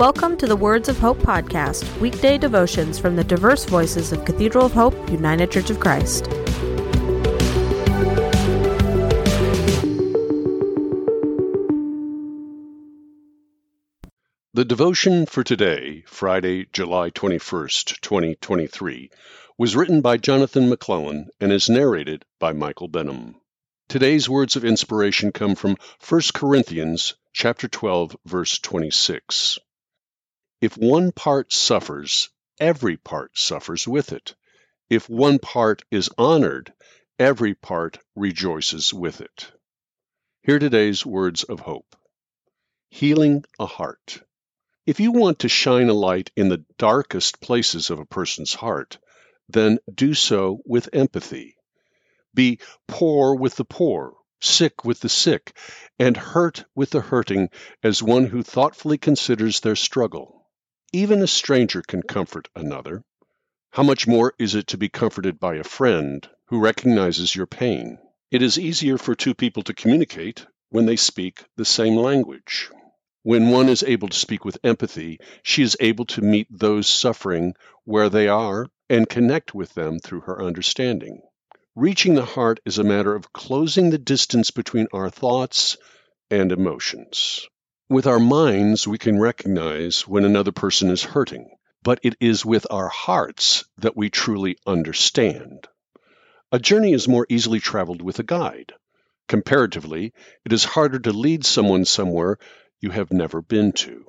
Welcome to the Words of Hope podcast, weekday devotions from the diverse voices of Cathedral of Hope, United Church of Christ. The devotion for today, Friday, July 21st, 2023, was written by Jonathon McClellan and is narrated by Michael Benham. Today's words of inspiration come from 1 Corinthians chapter 12 verse 26. If one part suffers, every part suffers with it. If one part is honored, every part rejoices with it. Hear today's words of hope. Healing a heart. If you want to shine a light in the darkest places of a person's heart, then do so with empathy. Be poor with the poor, sick with the sick, and hurt with the hurting as one who thoughtfully considers their struggle. Even a stranger can comfort another. How much more is it to be comforted by a friend who recognizes your pain? It is easier for two people to communicate when they speak the same language. When one is able to speak with empathy, she is able to meet those suffering where they are and connect with them through her understanding. Reaching the heart is a matter of closing the distance between our thoughts and emotions. With our minds, we can recognize when another person is hurting, but it is with our hearts that we truly understand. A journey is more easily traveled with a guide. Comparatively, it is harder to lead someone somewhere you have never been to.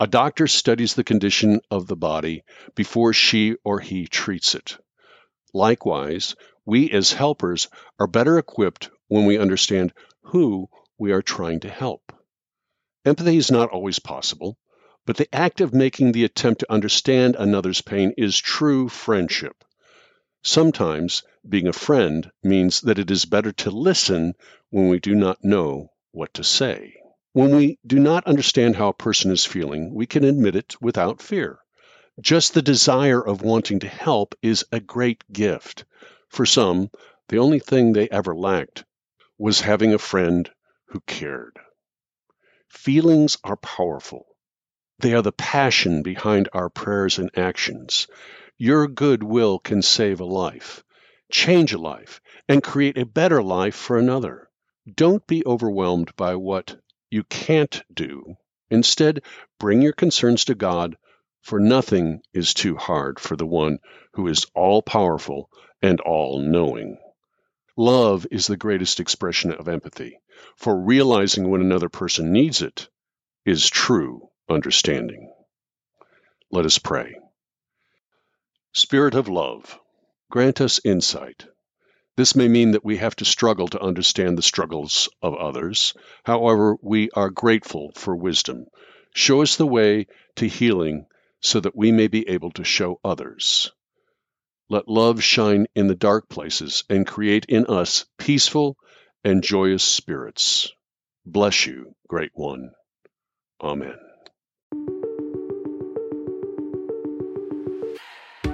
A doctor studies the condition of the body before she or he treats it. Likewise, we as helpers are better equipped when we understand who we are trying to help. Empathy is not always possible, but the act of making the attempt to understand another's pain is true friendship. Sometimes being a friend means that it is better to listen when we do not know what to say. When we do not understand how a person is feeling, we can admit it without fear. Just the desire of wanting to help is a great gift. For some, the only thing they ever lacked was having a friend who cared. Feelings are powerful. They are the passion behind our prayers and actions. Your good will can save a life, change a life, and create a better life for another. Don't be overwhelmed by what you can't do. Instead, bring your concerns to God, for nothing is too hard for the one who is all powerful and all knowing. Love is the greatest expression of empathy, for realizing when another person needs it is true understanding. Let us pray. Spirit of love, grant us insight. This may mean that we have to struggle to understand the struggles of others. However, we are grateful for wisdom. Show us the way to healing so that we may be able to show others. Let love shine in the dark places and create in us peaceful and joyous spirits. Bless you, Great One. Amen.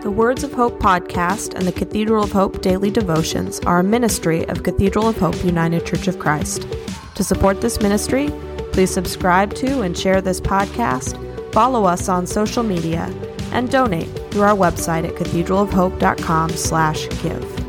The Words of Hope podcast and the Cathedral of Hope daily devotions are a ministry of Cathedral of Hope United Church of Christ. To support this ministry, please subscribe to and share this podcast, follow us on social media, and donate through our website at cathedralofhope.com/give.